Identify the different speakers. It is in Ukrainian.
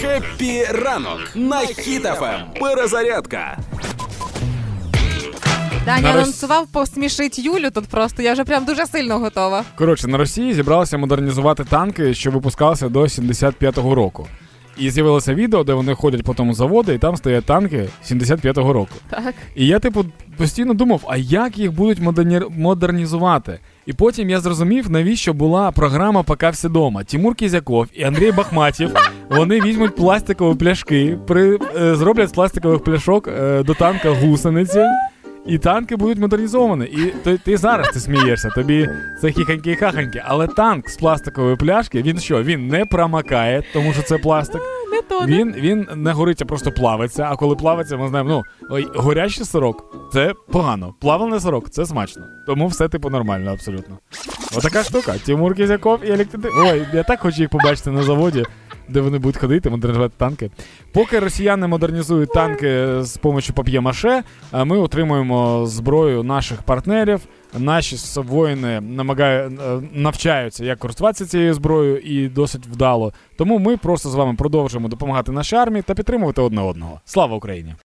Speaker 1: Happy ранок на Хіт FM. Перезарядка.
Speaker 2: Даня
Speaker 3: На Рос-
Speaker 2: анонсував посмішить Юлю тут просто. Я вже прям дуже сильно готова.
Speaker 3: Коротше, на Росії зібралися модернізувати танки, що випускалися до 75-го року. І з'явилося відео, де вони ходять по тому заводу, і там стоять танки 75-го року.
Speaker 2: Так.
Speaker 3: І я, типу, постійно думав, а як їх будуть модерні- модернізувати? І потім я зрозумів, навіщо була програма «Пока все дома. Тимур Кізяков і Андрій Бахматів. Вони візьмуть пластикові пляшки, при, е, зроблять з пластикових пляшок е, до танка гусениці. І танки будуть модернізовані. І ти, ти зараз ти смієшся, тобі це хіханьки і хаханьки. Але танк з пластикової пляшки, він що? Він не промакає, тому що це пластик.
Speaker 2: То,
Speaker 3: Він, він не гориться, просто плавиться. А коли плавиться, ми знаємо, ну ой, горячий сирок це погано. Плавлений сирок це смачно. Тому все типу нормально, абсолютно. Отака штука. Тимур Кізяков і електрити. Ой, я так хочу їх побачити на заводі, де вони будуть ходити, модернізувати танки. Поки росіяни модернізують танки з допомогою пап'є-маше, а ми отримуємо зброю наших партнерів. Наші воїни намагає, е, навчаються, як користуватися цією зброєю, і досить вдало. Тому ми просто з вами продовжуємо допомагати нашій армії та підтримувати одне одного. Слава Україні!